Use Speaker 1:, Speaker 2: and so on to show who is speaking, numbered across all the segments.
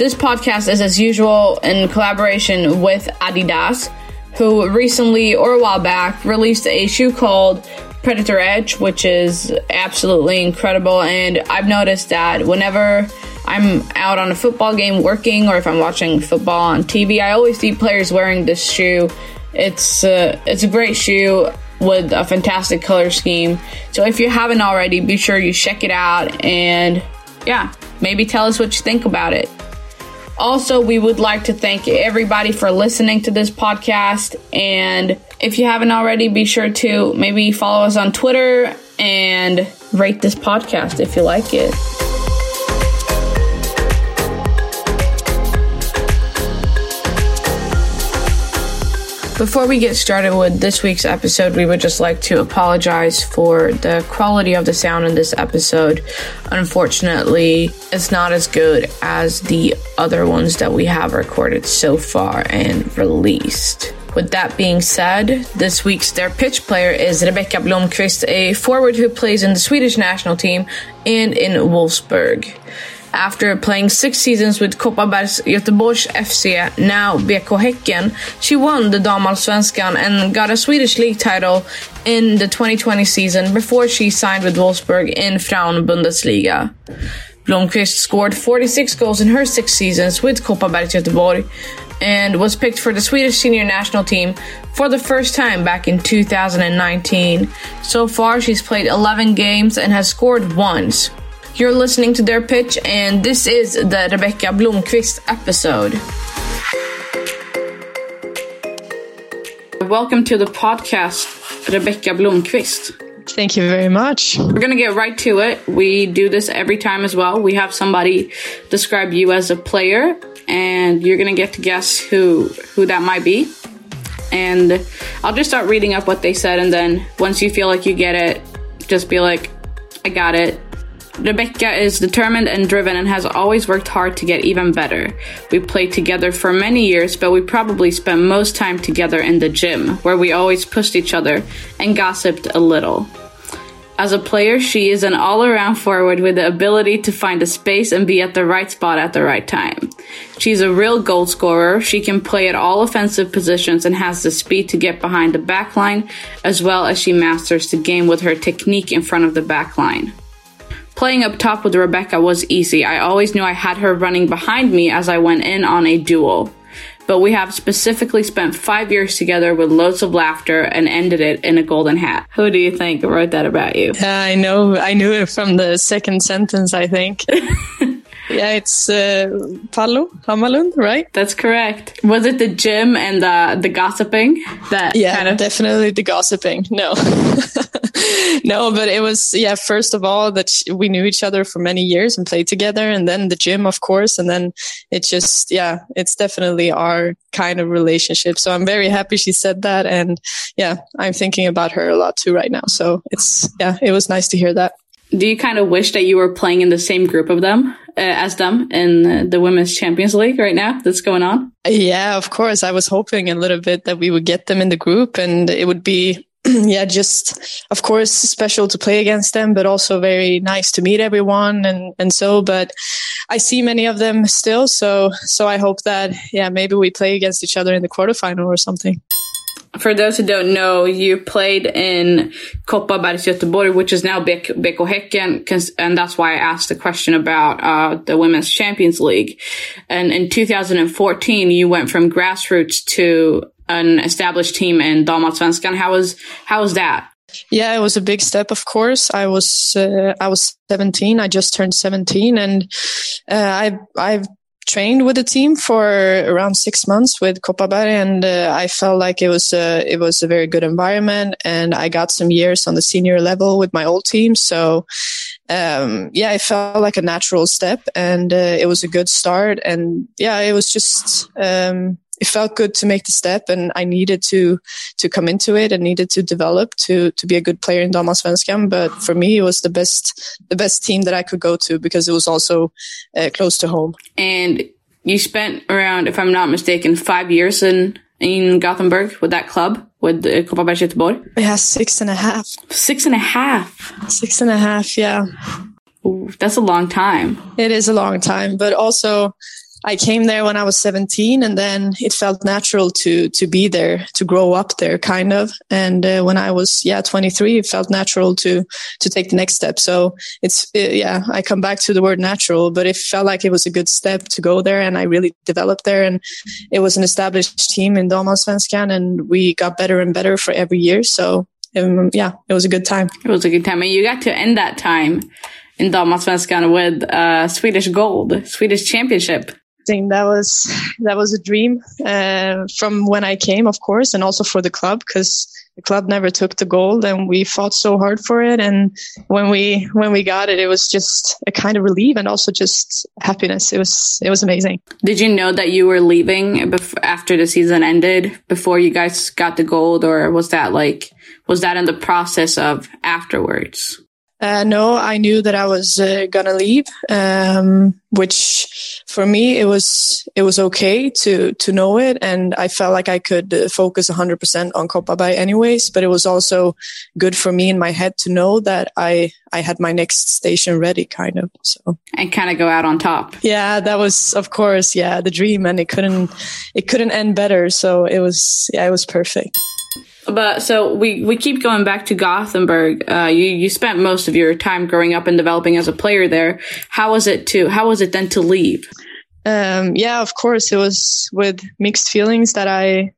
Speaker 1: This podcast is, as usual, in collaboration with Adidas, who recently, or a while back, released a shoe called Predator Edge, which is absolutely incredible. And I've noticed that whenever I'm out on a football game working, or if I'm watching football on TV, I always see players wearing this shoe. It's uh, it's a great shoe with a fantastic color scheme. So if you haven't already, be sure you check it out and yeah, maybe tell us what you think about it. Also, we would like to thank everybody for listening to this podcast. And if you haven't already, be sure to maybe follow us on Twitter and rate this podcast if you like it. Before we get started with this week's episode, we would just like to apologize for the quality of the sound in this episode. Unfortunately, it's not as good as the other ones that we have recorded so far and released. With that being said, this week's their pitch player is Rebecka Blomqvist, a forward who plays in the Swedish national team and in Wolfsburg. After playing six seasons with Kopparbergs Göteborgs FC, now BK Häcken, she won the Damallsvenskan and got a Swedish league title in the 2020 season before she signed with Wolfsburg in Frauen Bundesliga. Blomqvist scored 46 goals in her six seasons with Kopparbergs Göteborg and was picked for the Swedish senior national team for the first time back in 2019. So far, she's played 11 games and has scored once. You're listening to their pitch, and this is the Rebecka Blomqvist episode. Welcome to the podcast, Rebecka Blomqvist.
Speaker 2: Thank you very much.
Speaker 1: We're gonna get right to it. We do this every time as well. We have somebody describe you as a player, and you're gonna get to guess who who that might be. And I'll just start reading up what they said, and then once you feel like you get it, just be like, "I got it," Rebecka is determined and driven and has always worked hard to get even better. We played together for many years, but we probably spent most time together in the gym, where we always pushed each other and gossiped a little. As a player, she is an all around forward with the ability to find a space and be at the right spot at the right time. She's a real goal scorer. She can play at all offensive positions and has the speed to get behind the back line, as well as she masters the game with her technique in front of the back line. Playing up top with Rebecka was easy. I always knew I had her running behind me as I went in on a duel. But we have specifically spent five years together with loads of laughter and ended it in a golden hat. Who do you think wrote that about you?
Speaker 2: Yeah, I know. I knew it from the second sentence, I think. yeah, it's uh, Pallo Hammarlund, right?
Speaker 1: That's correct. Was it the gym and the the gossiping that?
Speaker 2: Yeah,
Speaker 1: kind of-
Speaker 2: definitely the gossiping. No, no, but it was yeah. First of all, that we knew each other for many years and played together, and then the gym, of course, and then it just yeah, it's definitely our kind of relationship. So I'm very happy she said that, and yeah, I'm thinking about her a lot too right now. So it's yeah, it was nice to hear that.
Speaker 1: Do you kind of wish that you were playing in the same group of them uh, as them in the Women's Champions League right now that's going on?
Speaker 2: Yeah, of course. I was hoping a little bit that we would get them in the group and it would be, yeah, just of course special to play against them, but also very nice to meet everyone and, and so, but I see many of them still. So, so I hope that, yeah, maybe we play against each other in the quarterfinal or something.
Speaker 1: For those who don't know, you played in Kopparbergs Göteborg, which is now BK Häcken, and that's why I asked the question about uh, the Women's Champions League. And in 2014, you went from grassroots to an established team in Damallsvenskan. How was how was that?
Speaker 2: Yeah, it was a big step. Of course, I was uh, I was 17. I just turned 17, and uh, I I've trained with the team for around six months with Kopparberg, and uh, I felt like it was a, it was a very good environment, and I got some years on the senior level with my old team. So um, yeah, it felt like a natural step and uh, it was a good start. And yeah, it was just, um, it felt good to make the step and I needed to, to come into it and needed to develop to, to be a good player in Damallsvenskan. But for me, it was the best, the best team that I could go to because it was also uh, close to home.
Speaker 1: And you spent around, if I'm not mistaken, five years in, in Gothenburg with that club with uh, Kopparbergs Göteborg?
Speaker 2: Yeah, six and a half.
Speaker 1: Six and a half.
Speaker 2: Six and a half, yeah.
Speaker 1: Ooh, that's a long time.
Speaker 2: It is a long time, but also I came there when I was 17 and then it felt natural to, to be there, to grow up there kind of. And uh, when I was, yeah, 23, it felt natural to, to take the next step. So it's, uh, yeah, I come back to the word natural, but it felt like it was a good step to go there and I really developed there. And it was an established team in Damallsvenskan and we got better and better for every year. So um, yeah, it was a good time.
Speaker 1: It was a good time. And you got to end that time in Damallsvenskan with uh, Swedish gold, Swedish championship
Speaker 2: that was that was a dream uh, from when I came, of course, and also for the club because the club never took the gold, and we fought so hard for it. And when we when we got it, it was just a kind of relief and also just happiness. It was it was amazing.
Speaker 1: Did you know that you were leaving after the season ended before you guys got the gold, or was that like was that in the process of afterwards?
Speaker 2: Uh, no, I knew that I was uh, gonna leave, um, which for me it was it was okay to to know it, and I felt like I could uh, focus 100% on Kopparberg anyways. But it was also good for me in my head to know that I I had my next station ready, kind of. So
Speaker 1: and kind of go out on top.
Speaker 2: Yeah, that was of course yeah the dream, and it couldn't it couldn't end better. So it was yeah it was perfect.
Speaker 1: But so we, we keep going back to Gothenburg. Uh, you, you spent most of your time growing up and developing as a player there. How was it to, how was it then to leave?
Speaker 2: Um, yeah, of course, it was with mixed feelings that I,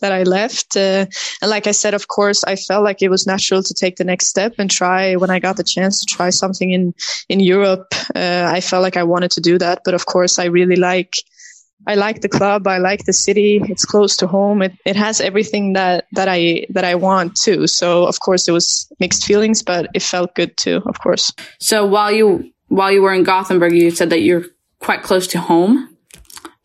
Speaker 2: that I left. Uh, and like I said, of course, I felt like it was natural to take the next step and try when I got the chance to try something in, in Europe. Uh, I felt like I wanted to do that. But of course, I really like, I like the club. I like the city. It's close to home. It, it has everything that, that I, that I want too. So of course it was mixed feelings, but it felt good too, of course.
Speaker 1: So while you, while you were in Gothenburg, you said that you're quite close to home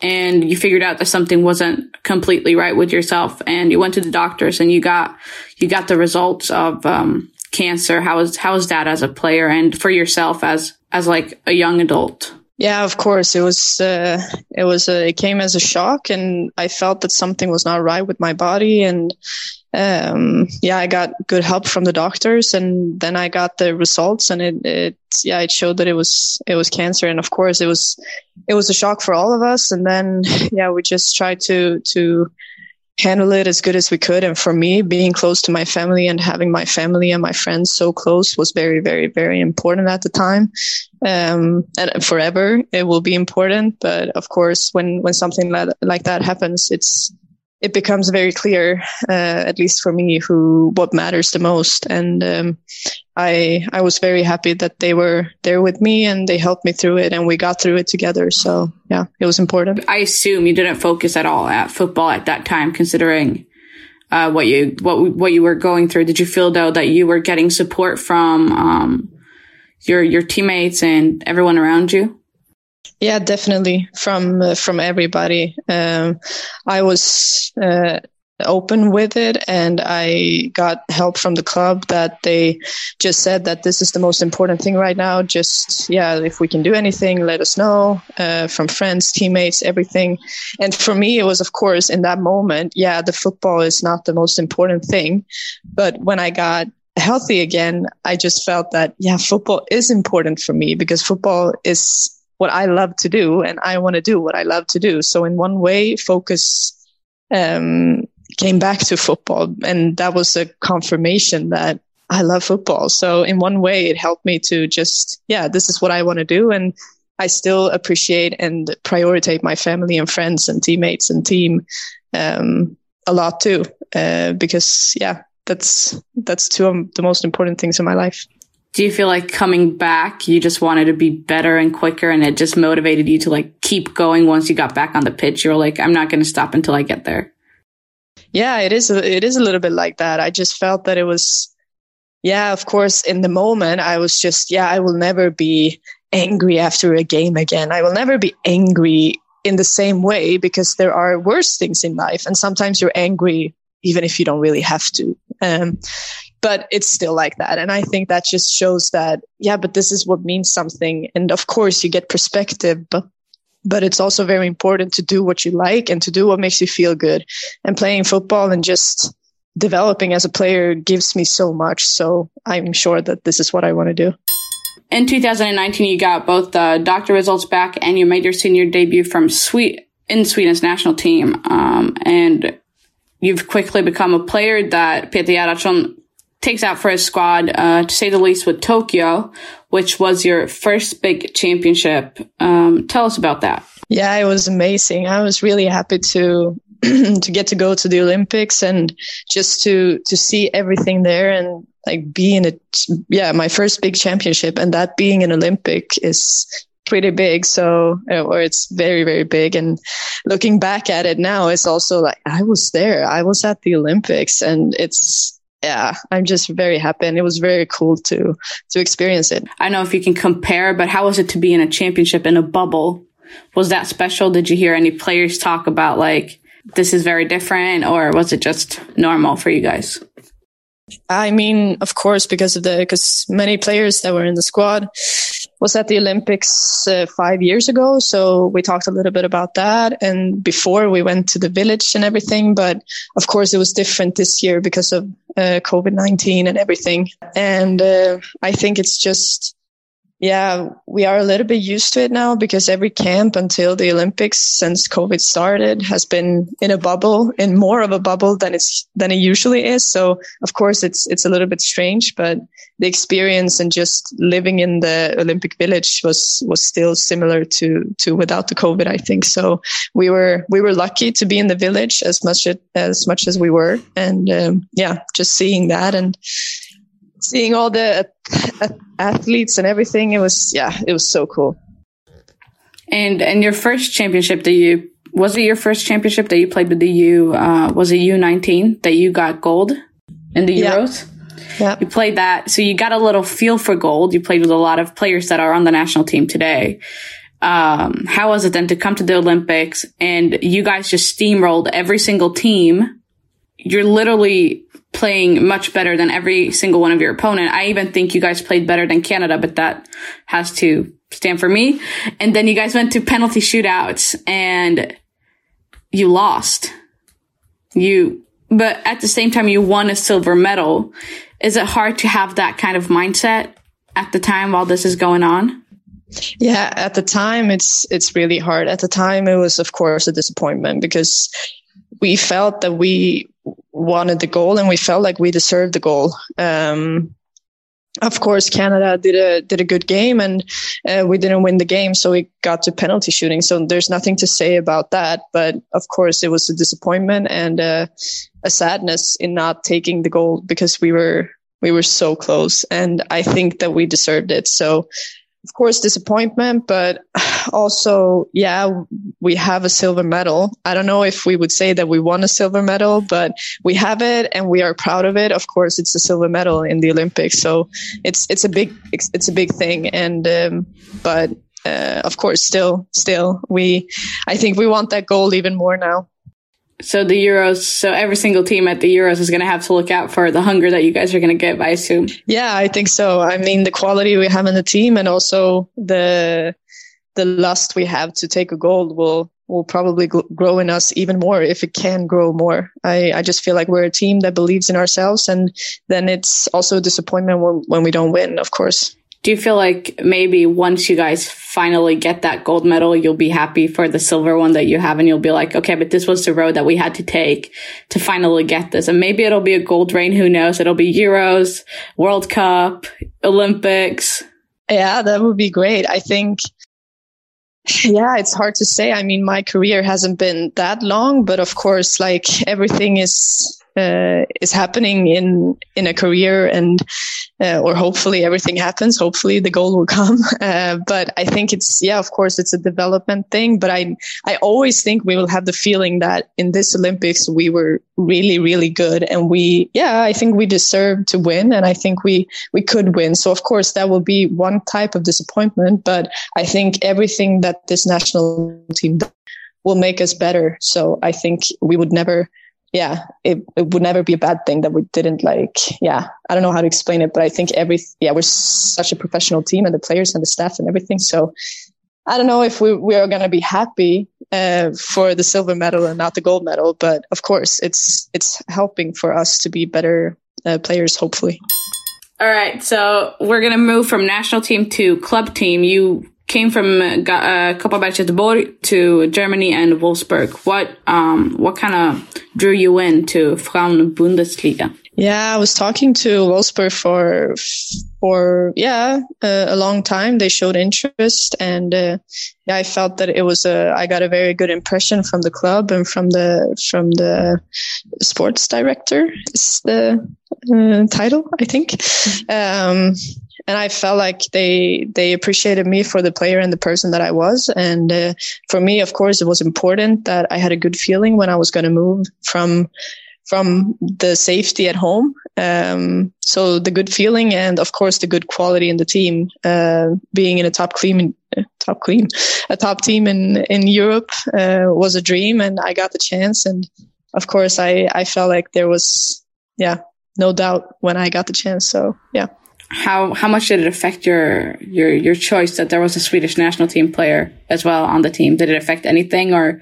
Speaker 1: and you figured out that something wasn't completely right with yourself and you went to the doctors and you got, you got the results of, um, cancer. How was, how was that as a player and for yourself as, as like a young adult?
Speaker 2: Yeah, of course. It was, uh, it was, it came as a shock and I felt that something was not right with my body. And, um, yeah, I got good help from the doctors and then I got the results and it, it, yeah, it showed that it was, it was cancer. And of course it was, it was a shock for all of us. And then, yeah, we just tried to, to, handle it as good as we could. And for me, being close to my family and having my family and my friends so close was very, very, very important at the time. Um, and forever it will be important. But of course, when, when something like, like that happens, it's, it becomes very clear, uh, at least for me, who what matters the most. And um, I I was very happy that they were there with me and they helped me through it, and we got through it together. So yeah, it was important.
Speaker 1: I assume you didn't focus at all at football at that time, considering. Uh, what you what what you were going through? Did you feel though that you were getting support from um, your your teammates and everyone around you?
Speaker 2: Yeah, definitely from uh, from everybody. Um, I was uh, open with it, and I got help from the club that they just said that this is the most important thing right now. Just yeah, if we can do anything, let us know. Uh, from friends, teammates, everything. And for me, it was of course in that moment. Yeah, the football is not the most important thing, but when I got healthy again, I just felt that yeah, football is important for me because football is what I love to do and I want to do what I love to do. So in one way, focus, um, came back to football and that was a confirmation that I love football. So in one way, it helped me to just, yeah, this is what I want to do. And I still appreciate and prioritize my family and friends and teammates and team, um, a lot too, uh, because yeah, that's, that's two of the most important things in my life
Speaker 1: do you feel like coming back, you just wanted to be better and quicker and it just motivated you to like keep going once you got back on the pitch? You were like, I'm not going to stop until I get there.
Speaker 2: Yeah, it is. A, it is a little bit like that. I just felt that it was, yeah, of course, in the moment, I was just, yeah, I will never be angry after a game again. I will never be angry in the same way because there are worse things in life. And sometimes you're angry even if you don't really have to. Um, but it's still like that. And I think that just shows that, yeah, but this is what means something. And of course you get perspective, but but it's also very important to do what you like and to do what makes you feel good. And playing football and just developing as a player gives me so much. So I'm sure that this is what I want to do.
Speaker 1: In 2019, you got both the doctor results back and you made your senior debut from Sweet in Sweden's national team. Um, and you've quickly become a player that Peter Gerhardsson takes out for his squad, uh, to say the least, with Tokyo, which was your first big championship. Um, tell us about that.
Speaker 2: Yeah, it was amazing. I was really happy to to get to go to the Olympics and just to to see everything there and like be in it. Yeah, my first big championship, and that being an Olympic is pretty big. So, uh, or it's very, very big. And looking back at it now, it's also like I was there. I was at the Olympics, and it's yeah, I'm just very happy, and it was very cool to to experience it.
Speaker 1: I know if you can compare, but how was it to be in a championship in a bubble? Was that special? Did you hear any players talk about like this is very different, or was it just normal for you guys?
Speaker 2: I mean, of course, because of the because many players that were in the squad was at the Olympics uh, five years ago. So we talked a little bit about that, and before we went to the village and everything. But of course, it was different this year because of uh, COVID nineteen and everything. And uh, I think it's just yeah, we are a little bit used to it now because every camp until the Olympics since COVID started has been in a bubble, in more of a bubble than it's than it usually is. So of course it's it's a little bit strange, but the experience and just living in the Olympic Village was was still similar to to without the COVID. I think so. We were we were lucky to be in the village as much as much as we were, and um, yeah, just seeing that and seeing all the athletes and everything. It was, yeah, it was so cool.
Speaker 1: And and your first championship that you was it your first championship that you played with the U? Uh, was it U nineteen that you got gold in the Euros?
Speaker 2: Yeah.
Speaker 1: You played that, so you got a little feel for gold. You played with a lot of players that are on the national team today. Um, how was it then to come to the Olympics and you guys just steamrolled every single team? You're literally playing much better than every single one of your opponent. I even think you guys played better than Canada, but that has to stand for me. And then you guys went to penalty shootouts and you lost. You, but at the same time, you won a silver medal. Is it hard to have that kind of mindset at the time while this is going on?
Speaker 2: Yeah, at the time it's it's really hard. At the time it was of course a disappointment because we felt that we wanted the goal and we felt like we deserved the goal. Um, of course, Canada did a did a good game, and uh, we didn't win the game, so we got to penalty shooting. So there's nothing to say about that. But of course, it was a disappointment and uh, a sadness in not taking the goal because we were we were so close, and I think that we deserved it. So of course disappointment but also yeah we have a silver medal. I don't know if we would say that we won a silver medal but we have it and we are proud of it. Of course it's a silver medal in the olympics so it's it's a big it's a big thing. And um, but uh, of course still still we i think we want that gold even more now
Speaker 1: so the Euros, so every single team at the Euros is going to have to look out for the hunger that you guys are going to give, I assume.
Speaker 2: Yeah, I think so. I mean, the quality we have in the team and also the the lust we have to take a gold will will probably grow in us even more if it can grow more. I, I just feel like we're a team that believes in ourselves, and then it's also a disappointment when, when we don't win, of course.
Speaker 1: Do you feel like maybe once you guys finally get that gold medal, you'll be happy for the silver one that you have and you'll be like, okay, but this was the road that we had to take to finally get this. And maybe it'll be a gold rain. Who knows? It'll be Euros, World Cup, Olympics.
Speaker 2: Yeah, that would be great. I think, yeah, it's hard to say. I mean, my career hasn't been that long, but of course, like everything is uh, is happening in in a career and uh, or hopefully everything happens hopefully the goal will come. Uh, but i think it's yeah of course it's a development thing but i i always think we will have the feeling that in this olympics we were really really good and we yeah i think we deserve to win and i think we we could win. So of course that will be one type of disappointment but i think everything that this national team will make us better. So i think we would never yeah, it, it would never be a bad thing that we didn't like, yeah, I don't know how to explain it, but I think every, yeah, we're such a professional team and the players and the staff and everything. So I don't know if we, we are going to be happy, uh, for the silver medal and not the gold medal, but of course it's, it's helping for us to be better uh, players, hopefully.
Speaker 1: All right. So we're going to move from national team to club team. You came from uh, Kopparbergs Göteborg to Germany and Wolfsburg. What um, what kind of drew you in to Frauen Bundesliga?
Speaker 2: Yeah, I was talking to Wolfsburg for for yeah uh, a long time. They showed interest, and uh, yeah, I felt that it was a. I got a very good impression from the club and from the from the sports director. Is the uh, title I think. Um, and I felt like they they appreciated me for the player and the person that I was. And uh, for me, of course, it was important that I had a good feeling when I was going to move from from the safety at home. Um, so the good feeling and of course the good quality in the team, uh, being in a top clean, top clean, a top team in, in Europe, uh, was a dream and I got the chance. And of course I, I felt like there was, yeah, no doubt when I got the chance. So yeah
Speaker 1: how how much did it affect your your your choice that there was a Swedish national team player as well on the team? Did it affect anything, or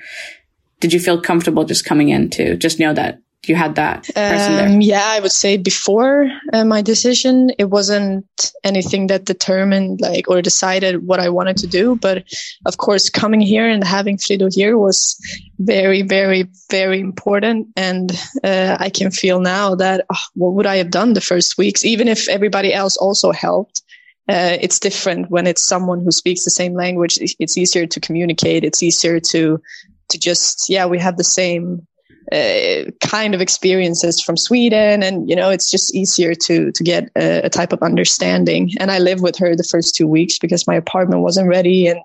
Speaker 1: did you feel comfortable just coming in to just know that you had that? Um,
Speaker 2: yeah, I would say before uh, my decision, it wasn't anything that determined like or decided what I wanted to do. But of course, coming here and having Frido here was very, very, very important. And uh, I can feel now that oh, what would I have done the first weeks, even if everybody else also helped. Uh, it's different when it's someone who speaks the same language. It's easier to communicate. It's easier to to just yeah, we have the same uh, kind of experiences from Sweden, and you know, it's just easier to to get a, a, type of understanding. And I lived with her the first two weeks because my apartment wasn't ready, and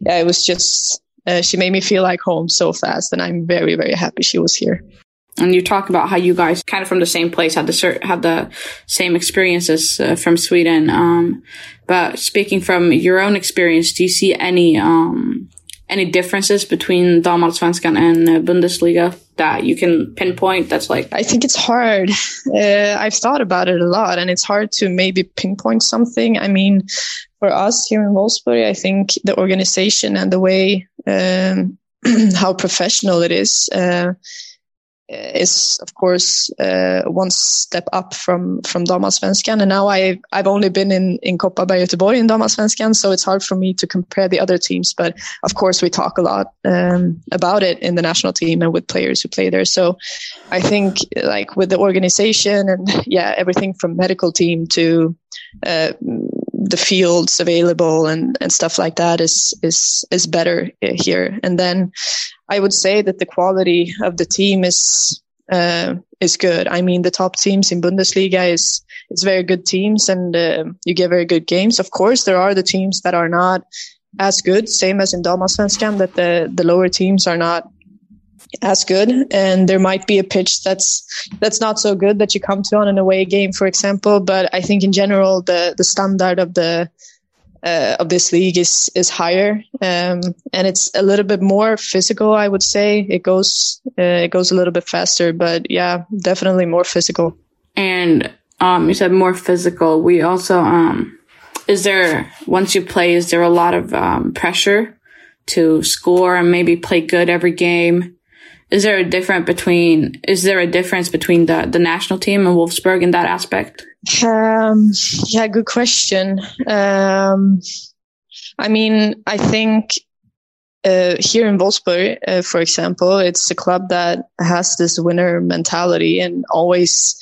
Speaker 2: yeah, it was just uh, she made me feel like home so fast, and I'm very very happy she was here.
Speaker 1: And you talk about how you guys kind of from the same place had the had the same experiences uh, from Sweden. Um, but speaking from your own experience, do you see any um, any differences between Damallsvenskan and uh, Bundesliga that you can pinpoint? That's like
Speaker 2: I think it's hard. Uh, I've thought about it a lot, and it's hard to maybe pinpoint something. I mean, for us here in Wolfsburg, I think the organization and the way um, how professional it is. Uh, is of course uh, one step up from from Damallsvenskan, and now I I've only been in in Kopparberg Göteborg in Damallsvenskan, so it's hard for me to compare the other teams. But of course, we talk a lot um, about it in the national team and with players who play there. So I think like with the organization and yeah, everything from medical team to uh, the fields available and, and stuff like that is is is better here. And then I would say that the quality of the team is uh, is good. I mean, the top teams in Bundesliga is is very good teams, and uh, you get very good games. Of course, there are the teams that are not as good, same as in Damallsvenskan, that the the lower teams are not as good and there might be a pitch that's that's not so good that you come to on an away game for example but i think in general the the standard of the uh, of this league is is higher. Um, and it's a little bit more physical i would say. It goes uh, it goes a little bit faster but yeah definitely more physical.
Speaker 1: And um you said more physical. We also um is there once you play is there a lot of um, pressure to score and maybe play good every game is there a difference between is there a difference between the the national team and Wolfsburg in that aspect?
Speaker 2: Um, yeah, good question. Um, I mean, I think uh, here in Wolfsburg, uh, for example, it's a club that has this winner mentality and always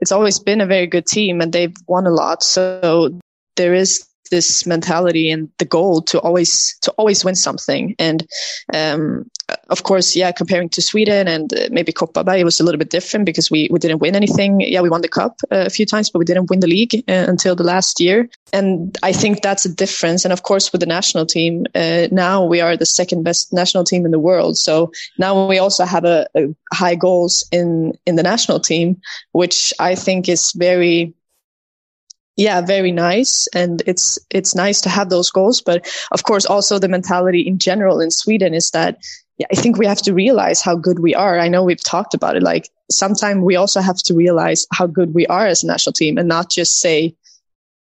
Speaker 2: it's always been a very good team and they've won a lot. So there is this mentality and the goal to always to always win something. And um, of course, yeah, comparing to Sweden and uh, maybe Kopparberg, it was a little bit different because we, we didn't win anything. Yeah, we won the cup uh, a few times, but we didn't win the league uh, until the last year. And I think that's a difference. And of course, with the national team, uh, now we are the second best national team in the world. So now we also have a, a high goals in in the national team, which I think is very yeah very nice and it's it's nice to have those goals but of course also the mentality in general in sweden is that yeah, I think we have to realize how good we are. I know we've talked about it. Like sometimes we also have to realize how good we are as a national team and not just say,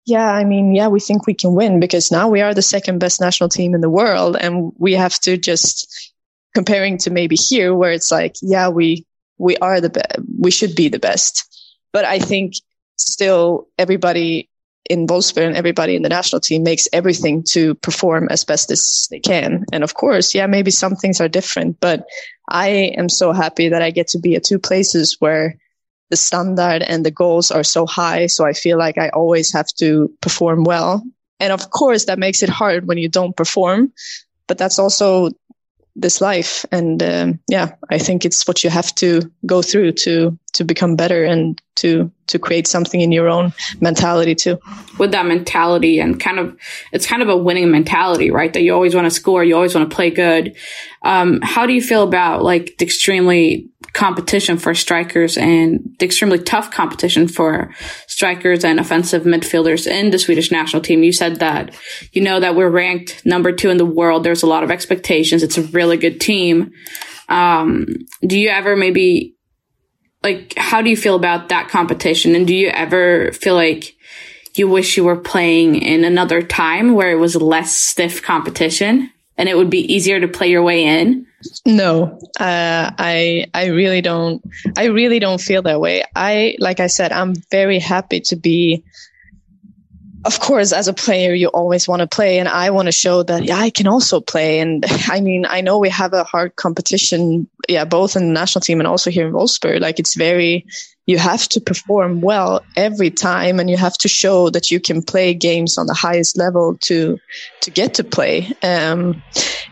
Speaker 2: yeah, I mean, yeah, we think we can win because now we are the second best national team in the world. And we have to just comparing to maybe here where it's like, yeah, we, we are the best. We should be the best. But I think still everybody in Wolfsburg and everybody in the national team makes everything to perform as best as they can. And of course, yeah, maybe some things are different, but I am so happy that I get to be at two places where the standard and the goals are so high. So I feel like I always have to perform well. And of course, that makes it hard when you don't perform, but that's also this life. And um, yeah, I think it's what you have to go through to to become better and to to create something in your own mentality too.
Speaker 1: With that mentality and kind of it's kind of a winning mentality, right? That you always want to score, you always want to play good. Um, how do you feel about like extremely competition for strikers and the extremely tough competition for strikers and offensive midfielders in the Swedish national team? You said that you know that we're ranked number two in the world. There's a lot of expectations. It's a really good team. Um, do you ever maybe like how do you feel about that competition and do you ever feel like you wish you were playing in another time where it was less stiff competition and it would be easier to play your way in
Speaker 2: no uh, i i really don't i really don't feel that way i like i said i'm very happy to be of course, as a player, you always want to play, and I want to show that yeah, I can also play. And I mean, I know we have a hard competition, yeah, both in the national team and also here in Wolfsburg. Like it's very, you have to perform well every time, and you have to show that you can play games on the highest level to to get to play. Um,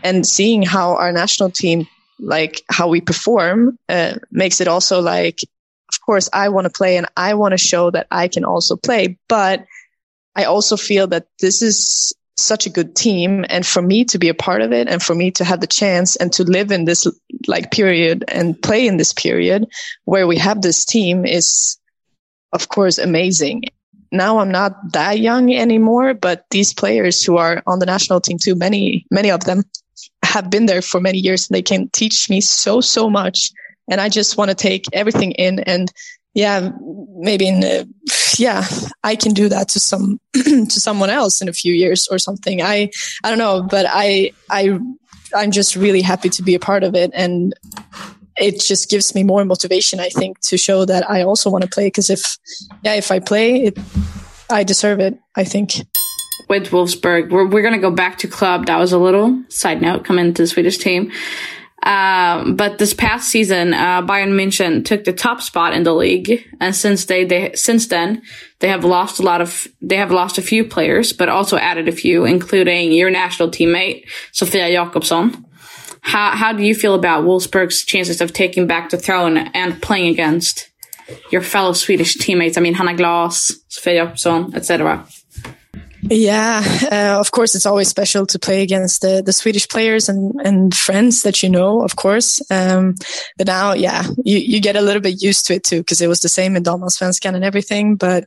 Speaker 2: and seeing how our national team, like how we perform, uh, makes it also like, of course, I want to play, and I want to show that I can also play, but I also feel that this is such a good team and for me to be a part of it and for me to have the chance and to live in this like period and play in this period where we have this team is of course amazing. Now i'm not that young anymore but these players who are on the national team too many many of them have been there for many years. And they can teach me so so much and i just want to take everything in and yeah, maybe in, uh, yeah, I can do that to some, to someone else in a few years or something. I, I don't know, but I, I, I'm just really happy to be a part of it. And it just gives me more motivation, I think, to show that I also want to play. Cause if, yeah, if I play it, I deserve it, I think
Speaker 1: with Wolfsburg. We're, we're going to go back to club. That was a little side note coming to the Swedish team. Um, but this past season, uh, Bayern München took the top spot in the league, and since they, they since then they have lost a lot of they have lost a few players, but also added a few, including your national teammate Sofia Jakobsson. How how do you feel about Wolfsburg's chances of taking back the throne and playing against your fellow Swedish teammates? I mean, Hanna Glas, Sofia Jakobsson, etc.
Speaker 2: Yeah, uh, of course, it's always special to play against the, the Swedish players and, and friends that you know, of course. Um, but now, yeah, you, you get a little bit used to it too, because it was the same in Damallsvenskan and everything. But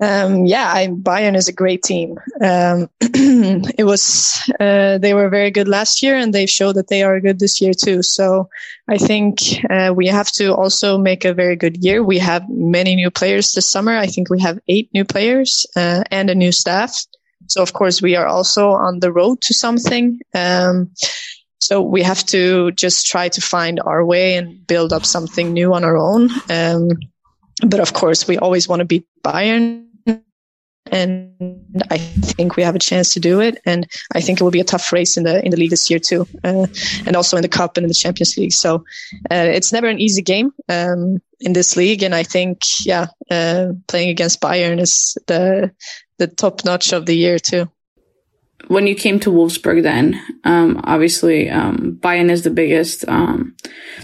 Speaker 2: um, yeah, I, Bayern is a great team. Um, it was uh, they were very good last year, and they've showed that they are good this year too. So I think uh, we have to also make a very good year. We have many new players this summer. I think we have eight new players uh, and a new staff. So of course we are also on the road to something. Um, so we have to just try to find our way and build up something new on our own. Um, but of course, we always want to beat Bayern and I think we have a chance to do it. And I think it will be a tough race in the in the league this year too, uh, and also in the cup and in the Champions League. So uh, it's never an easy game um, in this league. And I think, yeah, uh, playing against Bayern is the the top notch of the year too.
Speaker 1: When you came to Wolfsburg, then um, obviously um, Bayern is the biggest, um,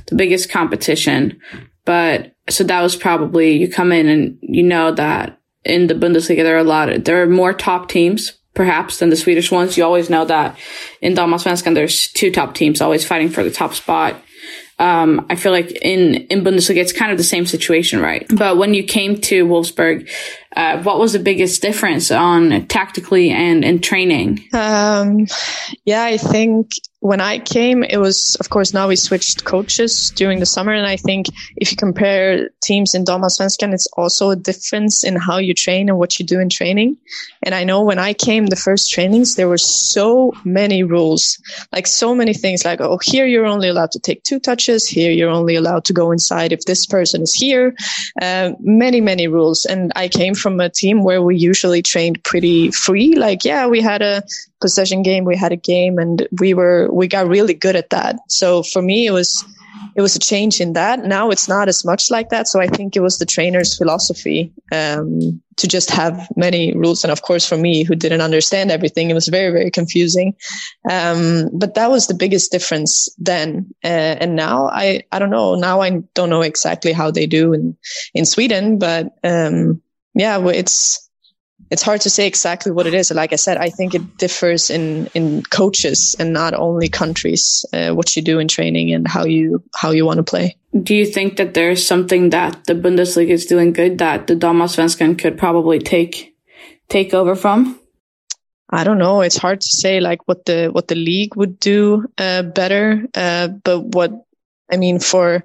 Speaker 1: the biggest competition. But so that was probably you come in and you know that in the Bundesliga there are a lot there are more top teams perhaps than the Swedish ones. You always know that in Damallsvenskan there's two top teams always fighting for the top spot. Um, I feel like in, in Bundesliga, it's kind of the same situation, right? But when you came to Wolfsburg, uh, what was the biggest difference on tactically and in training?
Speaker 2: Um, yeah, I think when I came, it was, of course, now we switched coaches during the summer. And I think if you compare teams in Damallsvenskan, it's also a difference in how you train and what you do in training. And I know when I came, the first trainings, there were so many rules, like so many things like, oh, here you're only allowed to take two touches. Here you're only allowed to go inside if this person is here. Uh, many, many rules. And I came from a team where we usually trained pretty free. Like, yeah, we had a possession game, we had a game and we were, we got really good at that. So for me, it was, it was a change in that. Now it's not as much like that. So I think it was the trainer's philosophy, um, to just have many rules. And of course, for me, who didn't understand everything, it was very, very confusing. Um, but that was the biggest difference then. Uh, and now I, I don't know. Now I don't know exactly how they do in, in Sweden, but, um, yeah, it's, it's hard to say exactly what it is. Like I said, I think it differs in in coaches and not only countries. Uh, what you do in training and how you how you want to play.
Speaker 1: Do you think that there's something that the Bundesliga is doing good that the Damallsvenskan could probably take take over from?
Speaker 2: I don't know. It's hard to say like what the what the league would do uh, better. Uh, but what I mean for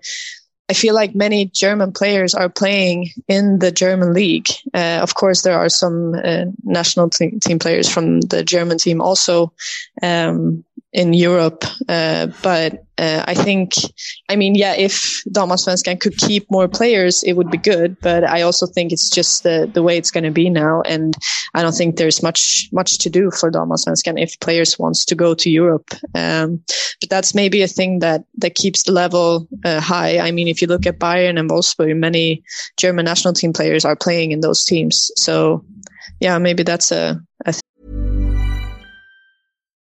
Speaker 2: I feel like many German players are playing in the German league. Uh, of course, there are some uh, national t- team players from the German team also um, in Europe. Uh, but uh, I think, I mean, yeah, if Damallsvenskan could keep more players, it would be good. But I also think it's just the, the way it's going to be now. And I don't think there's much, much to do for Damallsvenskan if players wants to go to Europe. Um, but that's maybe a thing that, that keeps the level uh, high. I mean, if you look at Bayern and Wolfsburg, many German national team players are playing in those teams. So yeah, maybe that's a, a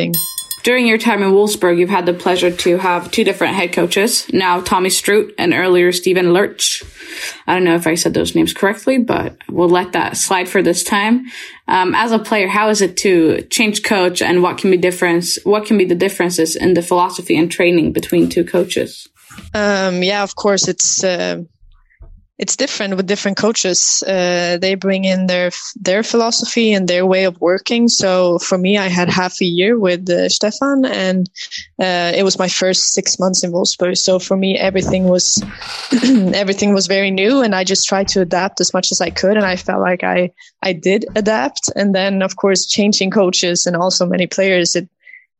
Speaker 2: Thing.
Speaker 1: During your time in Wolfsburg, you've had the pleasure to have two different head coaches. Now, Tommy Stroot and earlier Stephan Lerch. I don't know if I said those names correctly, but we'll let that slide for this time. Um, as a player, how is it to change coach and what can be difference? What can be the differences in the philosophy and training between two coaches?
Speaker 2: Um, yeah, of course, it's. Uh it's different with different coaches. Uh, they bring in their their philosophy and their way of working. So for me, I had half a year with uh, Stephan, and uh, it was my first six months in Wolfsburg. So for me, everything was everything was very new, and I just tried to adapt as much as I could. And I felt like I I did adapt. And then of course, changing coaches and also many players, it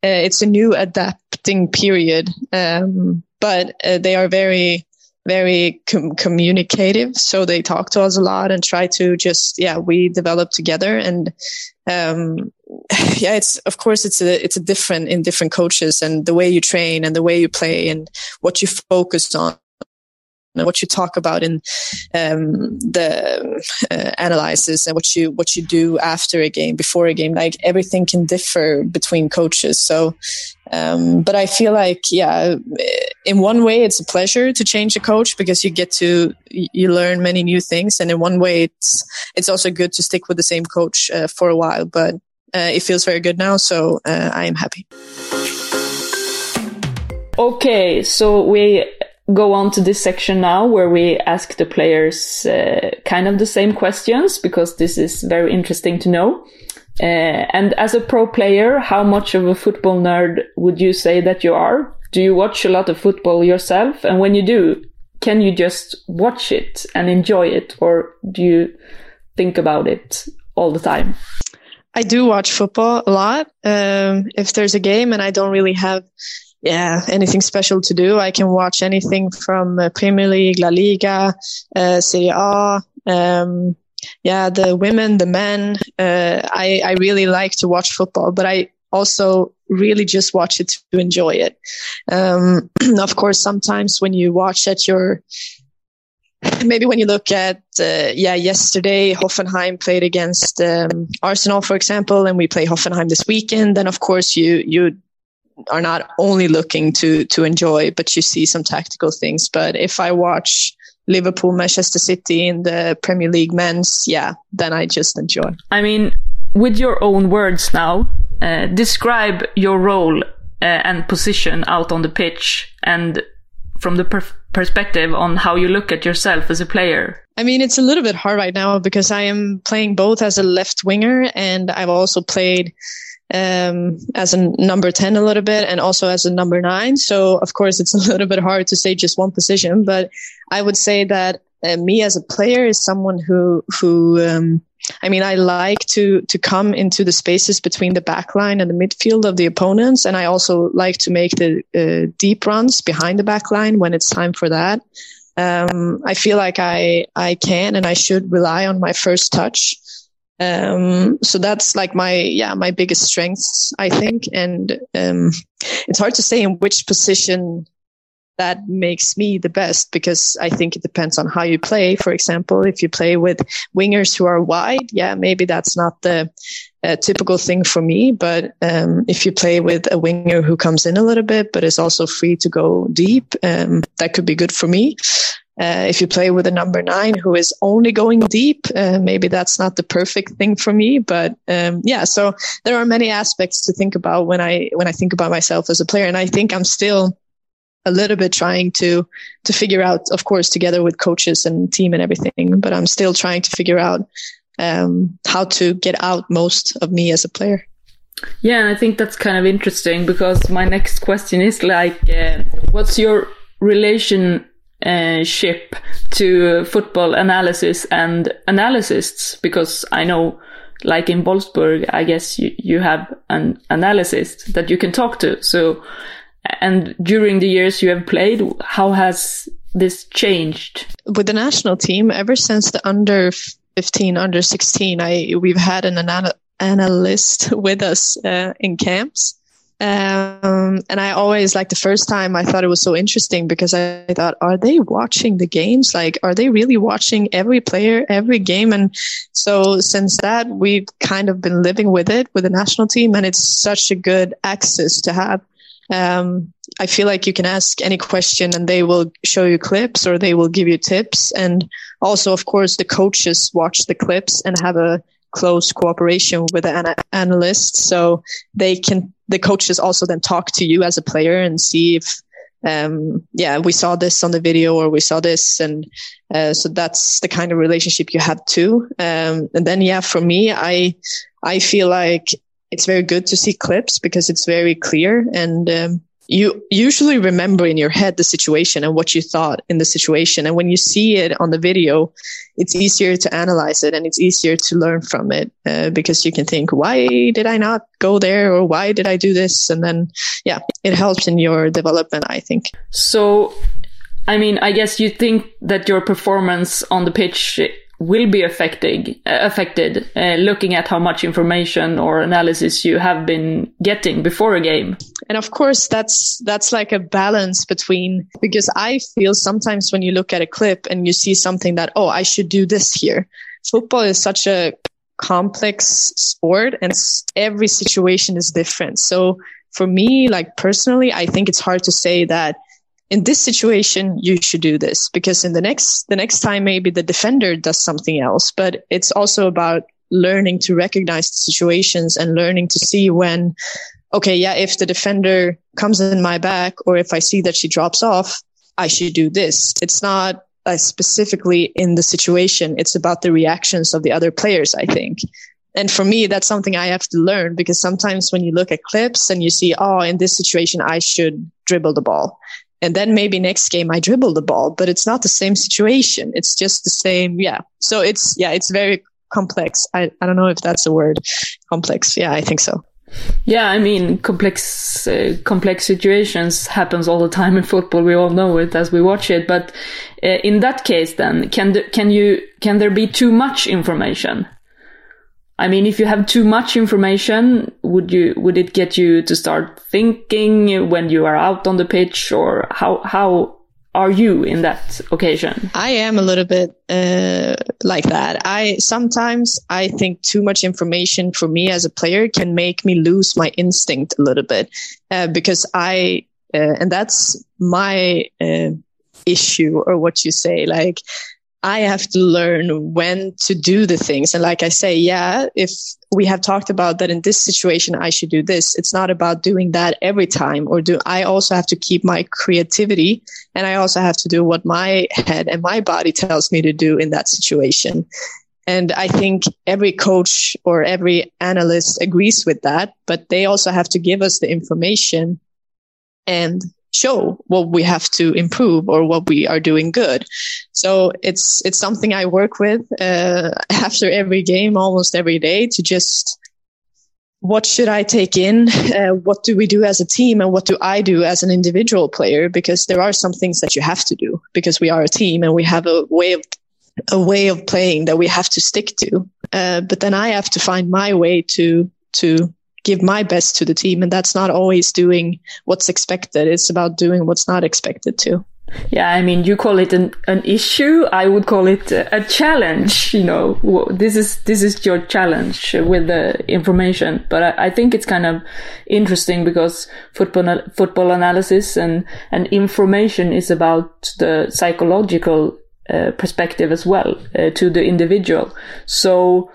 Speaker 2: uh, it's a new adapting period. Um, but uh, they are very very com- communicative. So they talk to us a lot and try to just, yeah, we develop together. And, um, yeah, it's, of course, it's a, it's a different in different coaches and the way you train and the way you play and what you focus on what you talk about in um, the uh, analysis and what you what you do after a game, before a game. Like everything can differ between coaches. So, um, but I feel like yeah, in one way it's a pleasure to change a coach because you get to you learn many new things, and in one way it's it's also good to stick with the same coach uh, for a while. But uh, it feels very good now, so uh, I am happy.
Speaker 3: Okay, so we go on to this section now where we ask the players uh, kind of the same questions because this is very interesting to know. Uh, and as a pro player, how much of a football nerd would you say that you are? Do you watch a lot of football yourself? And when you do, can you just watch it and enjoy it, or do you think about it all the time?
Speaker 2: I do watch football a lot. Um, if there's a game and I don't really have, yeah, anything special to do, I can watch anything from uh, Premier League, La Liga, uh, Serie A. Um, yeah, the women, the men. Uh, I I really like to watch football, but I also really just watch it to enjoy it. Um, of course, sometimes when you watch at your maybe when you look at uh, yeah yesterday hoffenheim played against um, arsenal for example and we play hoffenheim this weekend then of course you you are not only looking to to enjoy but you see some tactical things but if i watch liverpool manchester city in the premier league men's yeah then i just enjoy
Speaker 3: i mean with your own words now uh, describe your role uh, and position out on the pitch and from the per- perspective on how you look at yourself as a player?
Speaker 2: I mean, it's a little bit hard right now because I am playing both as a left winger and I've also played um, as a number 10 a little bit and also as a number nine. So, of course, it's a little bit hard to say just one position, but I would say that uh, me as a player is someone who, who, um, I mean, I like to to come into the spaces between the back line and the midfield of the opponents, and I also like to make the uh, deep runs behind the back line when it's time for that. Um, I feel like I I can and I should rely on my first touch. Um, so that's like my yeah my biggest strengths I think, and um, it's hard to say in which position that makes me the best because I think it depends on how you play. For example, if you play with wingers who are wide, yeah, maybe that's not the uh, typical thing for me. But um, if you play with a winger who comes in a little bit but is also free to go deep, um, that could be good for me. Uh, if you play with a number nine who is only going deep, uh, maybe that's not the perfect thing for me. But um, yeah, so there are many aspects to think about when I when I think about myself as a player, and I think I'm still a little bit trying to to figure out of course together with coaches and team and everything but i'm still trying to figure out um, how to get out most of me as a player
Speaker 3: yeah and i think that's kind of interesting because my next question is like uh, what's your relationship to football analysis and analysts because i know like in Wolfsburg, I guess you, you have an analyst that you can talk to. So and during the years you have played, how has this changed?
Speaker 2: With the national team, ever since the under 15, under 16, I we've had an anal- analyst with us uh, in camps. Um, and I always like the first time I thought it was so interesting because I, thought, are they watching the games? Like, are they really watching every player, every game? And so since that, we've kind of been living with it with the national team and it's such a good access to have. Um, I feel like you can ask any question and they will show you clips or they will give you tips. And also, of course, the coaches watch the clips and have a close cooperation with the ana- analysts. So they can, the coaches also then talk to you as a player and see if, um, yeah, we saw this on the video or we saw this. And, uh, so that's the kind of relationship you have too. Um, and then, yeah, for me, I, I feel like it's very good to see clips because it's very clear and um, you usually remember in your head the situation and what you thought in the situation. And when you see it on the video it's easier to analyze it and it's easier to learn from it uh, because you can think why did i not go there or why did i do this? And then yeah it helps in your development i think.
Speaker 3: So i mean i guess you think that your performance on the pitch will be affected uh, affected uh, looking at how much information or analysis you have been getting before a game.
Speaker 2: And of course that's that's like a balance between because i feel sometimes when you look at a clip and you see something that oh i should do this here. Football is such a complex sport and every situation is different. So for me like personally i think it's hard to say that in this situation you should do this because in the next the next time maybe the defender does something else. But it's also about learning to recognize the situations and learning to see when okay yeah if the defender comes in my back or if i see that she drops off i should do this. It's not uh, specifically in the situation. It's about the reactions of the other players i think. And for me that's something i have to learn because sometimes when you look at clips and you see oh in this situation i should dribble the ball and then maybe next game I dribble the ball, but it's not the same situation. It's just the same. Yeah. So it's, yeah, it's very complex. I, I don't know if that's a word. Complex. Yeah, I think so.
Speaker 3: Yeah, I mean, complex uh, complex situations happens all the time in football. We all know it as we watch it. But uh, in that case, then can th- can you can there be too much information? I mean, if you have too much information, would you would it get you to start thinking when you are out on the pitch, or how how are you in that occasion?
Speaker 2: I am a little bit uh, like that. I sometimes I think too much information for me as a player can make me lose my instinct a little bit uh, because I uh, and that's my uh, issue or what you say. Like I have to learn when to do the things. And like I say, yeah, if we have talked about that in this situation, I should do this. It's not about doing that every time or do I also have to keep my creativity and I also have to do what my head and my body tells me to do in that situation. And I think every coach or every analyst agrees with that, but they also have to give us the information and show what we have to improve or what we are doing good. So it's it's something I work with uh, after every game, almost every day, to just what should I take in? Uh, what do we do as a team, and what do I do as an individual player? Because there are some things that you have to do because we are a team and we have a way of a way of playing that we have to stick to. Uh, but then I have to find my way to to give my best to the team. And that's not always doing what's expected. It's about doing what's not expected to.
Speaker 3: Yeah, I mean, you call it an, an issue. I would call it a, challenge. You know, this is this is your challenge with the information. But I, I, think it's kind of interesting because football football analysis and and information is about the psychological uh, perspective as well uh, to the individual. So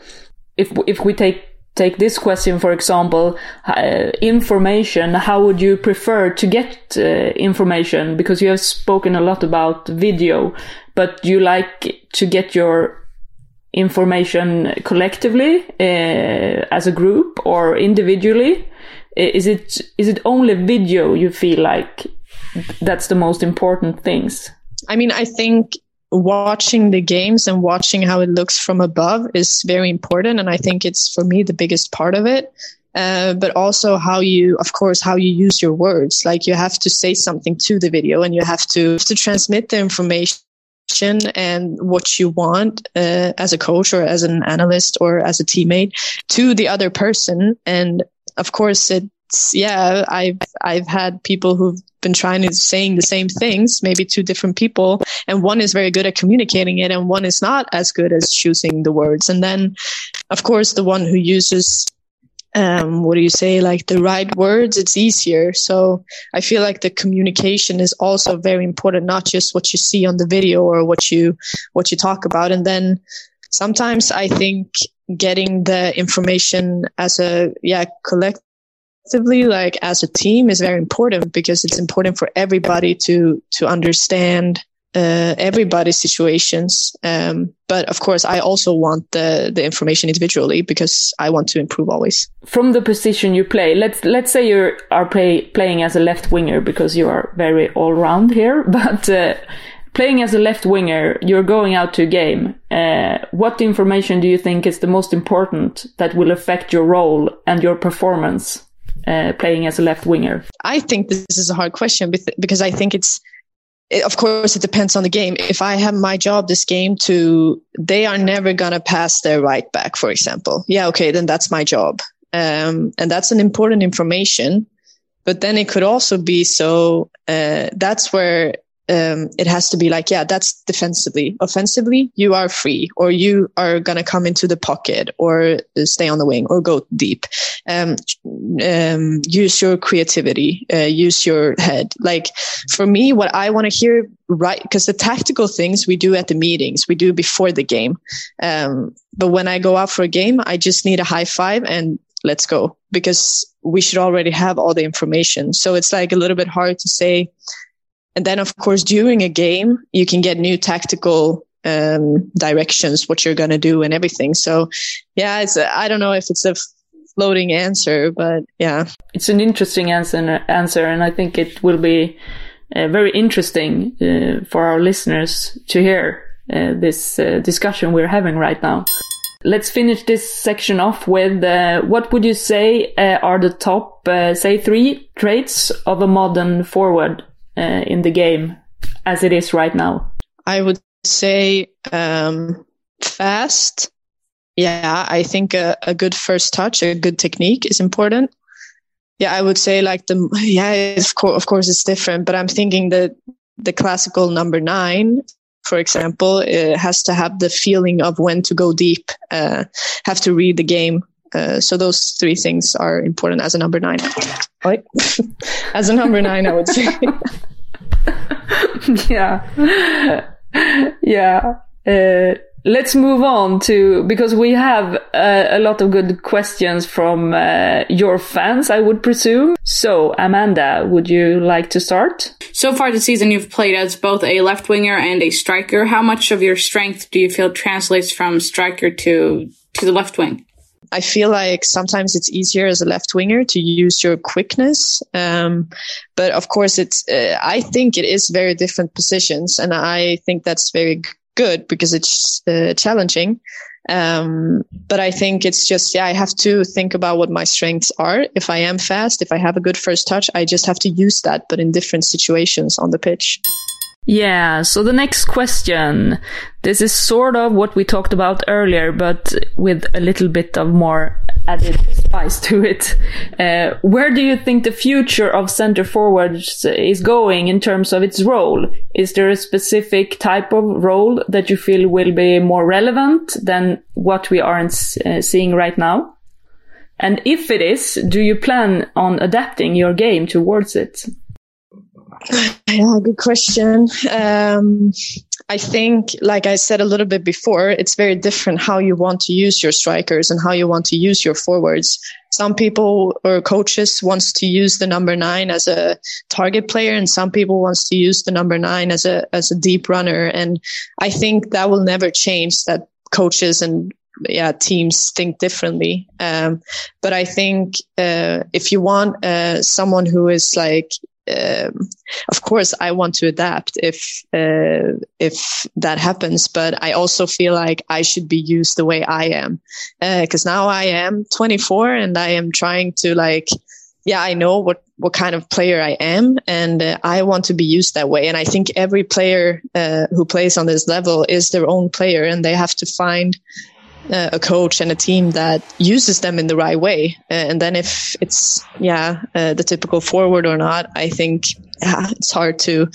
Speaker 3: if if we take take this question, for example, uh, information, how would you prefer to get uh, information? Because you have spoken a lot about video, but you like to get your information collectively uh, as a group or individually? Is it, is it only video you feel like that's the most important things?
Speaker 2: I mean, I think watching the games and watching how it looks from above is very important. And I think it's for me the biggest part of it. Uh, but also how you, of course, how you use your words. Like you have to say something to the video and you have to, to transmit the information and what you want uh, as a coach or as an analyst or as a teammate to the other person. And of course, it yeah, I've I've had people who've been trying to saying the same things, maybe two different people, and one is very good at communicating it, and one is not as good as choosing the words. And then, of course, the one who uses um, what do you say, like the right words, it's easier. So I feel like the communication is also very important, not just what you see on the video or what you what you talk about. And then sometimes I think getting the information as a yeah collect collectively like as a team is very important because it's important for everybody to to understand uh, everybody's situations. Um, but of course i also want the the information individually because i want to improve always.
Speaker 3: From the position you play let's let's say you are play, playing as a left winger because you are very all round here but uh, playing as a left winger you're going out to a game. Uh, what information do you think is the most important that will affect your role and your performance uh, playing as a left winger?
Speaker 2: I think this is a hard question because I think it's, of course, it depends on the game. If I have my job this game to, they are never going to pass their right back, for example. Yeah, okay, then that's my job. Um, and that's an important information. But then it could also be so, uh, that's where um, it has to be like, yeah, that's defensively. Offensively, you are free, or you are gonna come into the pocket, or stay on the wing, or go deep. Um, um, use your creativity, uh, use your head. Like for me, what I want to hear, right? Because the tactical things we do at the meetings, we do before the game. Um, but when I go out for a game, I just need a high five and let's go because we should already have all the information. So it's like a little bit hard to say and then, of course, during a game, you can get new tactical um, directions, what you're going to do and everything. So, yeah, it's, I don't know if it's a floating answer, but yeah.
Speaker 3: It's an interesting answer, answer, and I think it will be uh, very interesting uh, for our listeners to hear uh, this uh, discussion we're having right now. Let's finish this section off with uh, what would you say uh, are the top, say, three traits of a modern forward in the game as it is right now?
Speaker 2: I would say um, fast. Yeah, I think a, a good first touch, a good technique is important yeah, I would say like the yeah, of course, of course, it's different, but I'm thinking that the classical number nine, for example, it has to have the feeling of when to go deep, uh, have to read the game. Uh, so those three things are important as a number nine. Right? as a number nine, I would say.
Speaker 3: yeah, yeah. Uh, let's move on to because we have uh, a lot of good questions from uh, your fans, I would presume. So, Amanda, would you like to start?
Speaker 1: So far this season, you've played as both a left winger and a striker. How much of your strength do you feel translates from striker to to the left wing?
Speaker 2: I feel like sometimes it's easier as a left winger to use your quickness. Um, but of course, it's, uh, I think it is very different positions. And I think that's very good because it's uh, challenging. Um, but I think it's just, yeah, I have to think about what my strengths are. If I am fast, if I have a good first touch, I just have to use that, but in different situations on the pitch.
Speaker 3: Yeah, so the next question. This is sort of what we talked about earlier, but with a little bit of more added spice to it. Uh, where do you think the future of center forwards is going in terms of its role? Is there a specific type of role that you feel will be more relevant than what we are uh, seeing right now? And if it is, do you plan on adapting your game towards it?
Speaker 2: Yeah, good question. Um, I think, like I said a little bit before, it's very different how you want to use your strikers and how you want to use your forwards. Some people or coaches wants to use the number nine as a target player, and some people wants to use the number nine as a as a deep runner. And I think that will never change. That coaches and yeah teams think differently um, but i think uh, if you want uh, someone who is like um, of course I want to adapt if uh, if that happens, but I also feel like I should be used the way I am. Because uh, now I am 24 and I am trying to like yeah I know what what kind of player I am and uh, I want to be used that way. And I think every player uh, who plays on this level is their own player and they have to find uh, a coach and a team that uses them in the right way. Uh, and then if it's yeah uh, the typical forward or not, I think yeah, it's hard to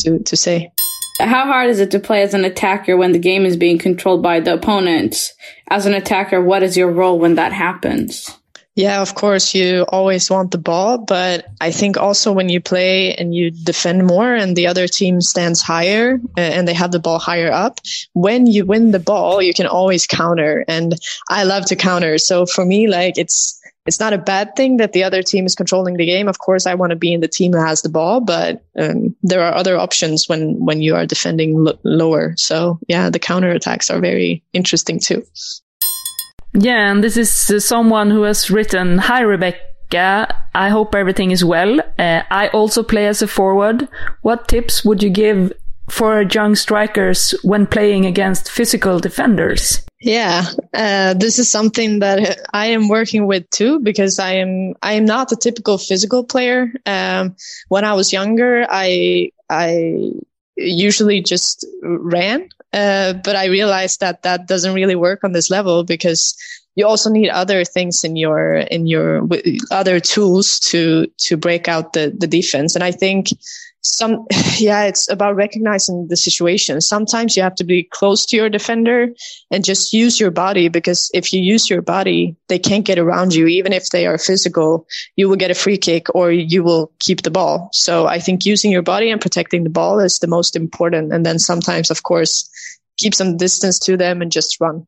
Speaker 2: to to say.
Speaker 1: How hard is it to play as an attacker when the game is being controlled by the opponent? As an attacker, what is your role when that happens?
Speaker 2: Yeah, of course, you always want the ball, but I think also when you play and you defend more and the other team stands higher uh, and they have the ball higher up, when you win the ball, you can always counter. And I love to counter. So for me, like it's, it's not a bad thing that the other team is controlling the game. Of course, I want to be in the team that has the ball, but um, there are other options when when you are defending lower. So yeah, the counter attacks are very interesting too.
Speaker 3: Yeah, and this is uh, someone who has written, Hi, Rebecka. I hope everything is well. Uh, I also play as a forward. What tips would you give for young strikers when playing against physical defenders?
Speaker 2: Yeah, uh, this is something that I am working with too because I am I am not a typical physical player. Um, when I was younger, I I usually just ran uh, but I realized that that doesn't really work on this level because you also need other things in your in your other tools to to break out the the defense. And I think some yeah it's about recognizing the situation. Sometimes you have to be close to your defender and just use your body because if you use your body they can't get around you. Even if they are physical you will get a free kick or you will keep the ball. So i think using your body and protecting the ball is the most important. And then sometimes of course keep some distance to them and just run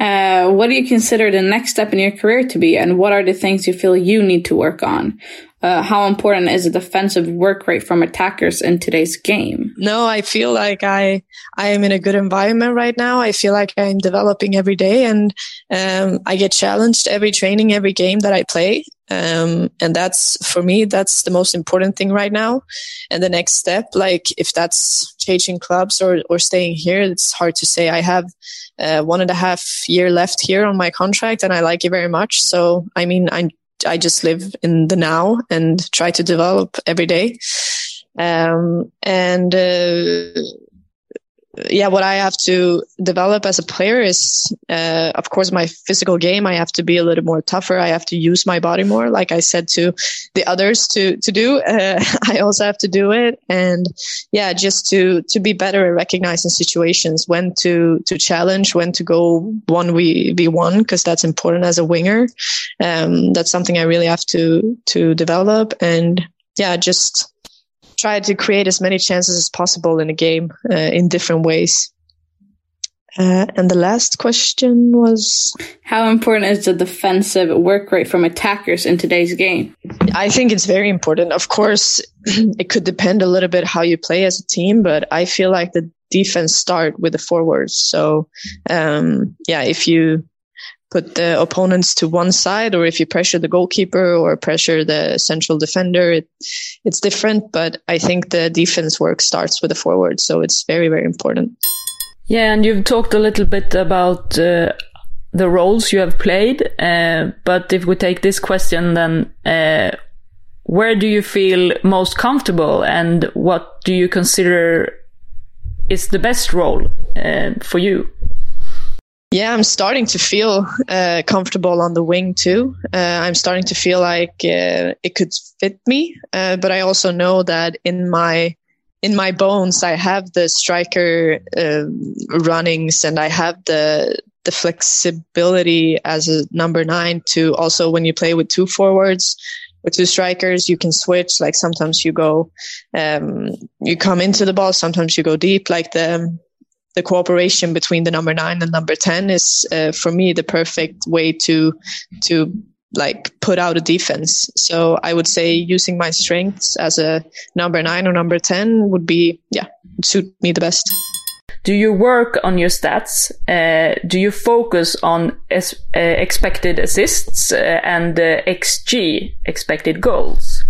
Speaker 1: uh, what do you consider the next step in your career to be, and what are the things you feel you need to work on? Uh, how important is a defensive work rate from attackers in today's game?
Speaker 2: No, I feel like I I am in a good environment right now. I feel like I'm developing every day, and um, I get challenged every training, every game that I play. Um, and that's for me, that's the most important thing right now. And the next step, like if that's changing clubs or, or staying here, it's hard to say. I have uh, one and a half year left here on my contract and I like it very much. So, I mean, I, I just live in the now and try to develop every day. Um, and, uh, yeah, what I have to develop as a player is, uh, of course, my physical game. I have to be a little more tougher. I have to use my body more, like I said to the others to to do. Uh, I also have to do it, and yeah, just to to be better at recognizing situations, when to to challenge, when to go one v one, because that's important as a winger. Um, that's something I really have to to develop, and yeah, just try to create as many chances as possible in a game uh, in different ways. Uh, and the last question was
Speaker 1: How important is the defensive work rate from attackers in today's game?
Speaker 2: I think it's very important. Of course, it could depend a little bit how you play as a team, but I feel like the defense start with the forwards. So, um, yeah, if you put the opponents to one side or if you pressure the goalkeeper or pressure the central defender it, it's different but i think the defense work starts with the forward so it's very very important.
Speaker 3: Yeah and you've talked a little bit about uh, the roles you have played uh, but if we take this question then uh, where do you feel most comfortable and what do you consider is the best role uh, for you
Speaker 2: yeah, I'm starting to feel uh, comfortable on the wing too. Uh, I'm starting to feel like uh, it could fit me, uh, but I also know that in my in my bones, I have the striker um, runnings, and I have the the flexibility as a number nine to also when you play with two forwards or two strikers, you can switch. Like sometimes you go, um, you come into the ball, sometimes you go deep. Like the the cooperation between the number nine and number 10 is uh, for me the perfect way to to like put out a defense. So i would say using my strengths as a number nine or number 10 would be yeah suit me the best.
Speaker 3: Do you work on your stats? Uh, do you focus on uh, expected assists uh, and uh, xg expected goals?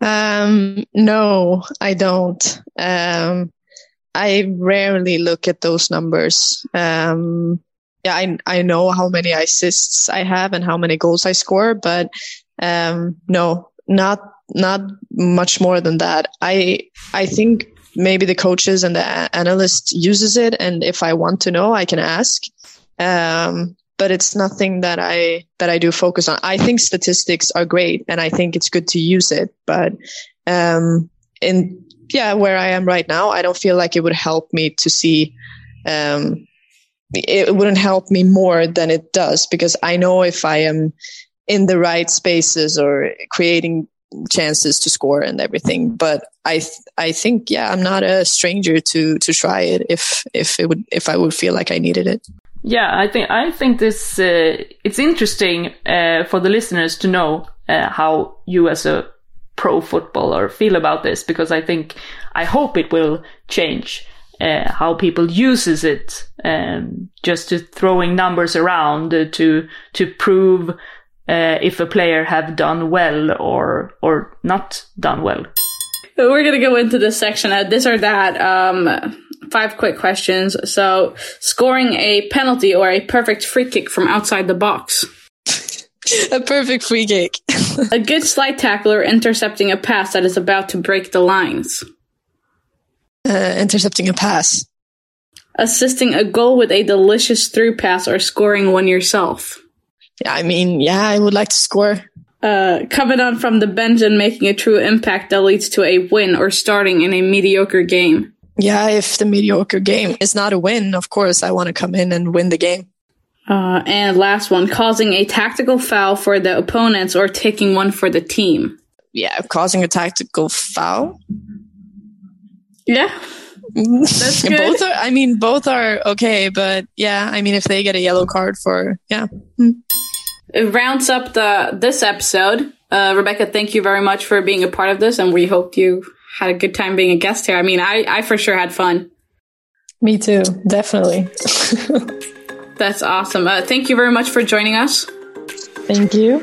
Speaker 2: Um no i don't. Um I rarely look at those numbers. Um, yeah, I I know how many assists I have and how many goals I score, but um, no, not not much more than that. I I think maybe the coaches and the analyst uses it, and if I want to know, I can ask. Um, but it's nothing that I that I do focus on. I think statistics are great, and I think it's good to use it, but um, in yeah, where I am right now, I don't feel like it would help me to see. Um, it wouldn't help me more than it does because I know if I am in the right spaces or creating chances to score and everything. But I, th- I think, yeah, I'm not a stranger to to try it if if it would if I would feel like I needed it.
Speaker 3: Yeah, I think I think this uh, it's interesting uh, for the listeners to know uh, how you as a pro footballer feel about this because I think I hope it will change uh, how people uses it um, just to throwing numbers around uh, to to prove uh, if a player have done well or or not done well.
Speaker 1: We're gonna go into this section at this or that. Um, five quick questions. So, scoring a penalty or a perfect free kick from outside the box.
Speaker 2: a perfect free kick.
Speaker 1: a good slide tackler intercepting a pass that is about to break the lines.
Speaker 2: Uh, intercepting a pass.
Speaker 1: Assisting a goal with a delicious through pass or scoring one yourself.
Speaker 2: Yeah, I mean, yeah, I would like to score.
Speaker 1: Uh, coming on from the bench and making a true impact that leads to a win or starting in a mediocre game.
Speaker 2: Yeah, if the mediocre game is not a win, of course, I want to come in and win the game.
Speaker 1: Uh, and last one, causing a tactical foul for the opponents or taking one for the team.
Speaker 2: Yeah, causing a tactical foul.
Speaker 1: Yeah. That's good.
Speaker 2: both are, I mean, both are okay, but yeah, I mean, if they get a yellow card for, yeah.
Speaker 1: It rounds up the this episode. Uh, Rebecka, thank you very much for being a part of this, and we hope you had a good time being a guest here. I mean, I, I for sure had fun.
Speaker 2: Me too, definitely.
Speaker 1: That's awesome. Uh, thank you very much for joining us.
Speaker 2: Thank you.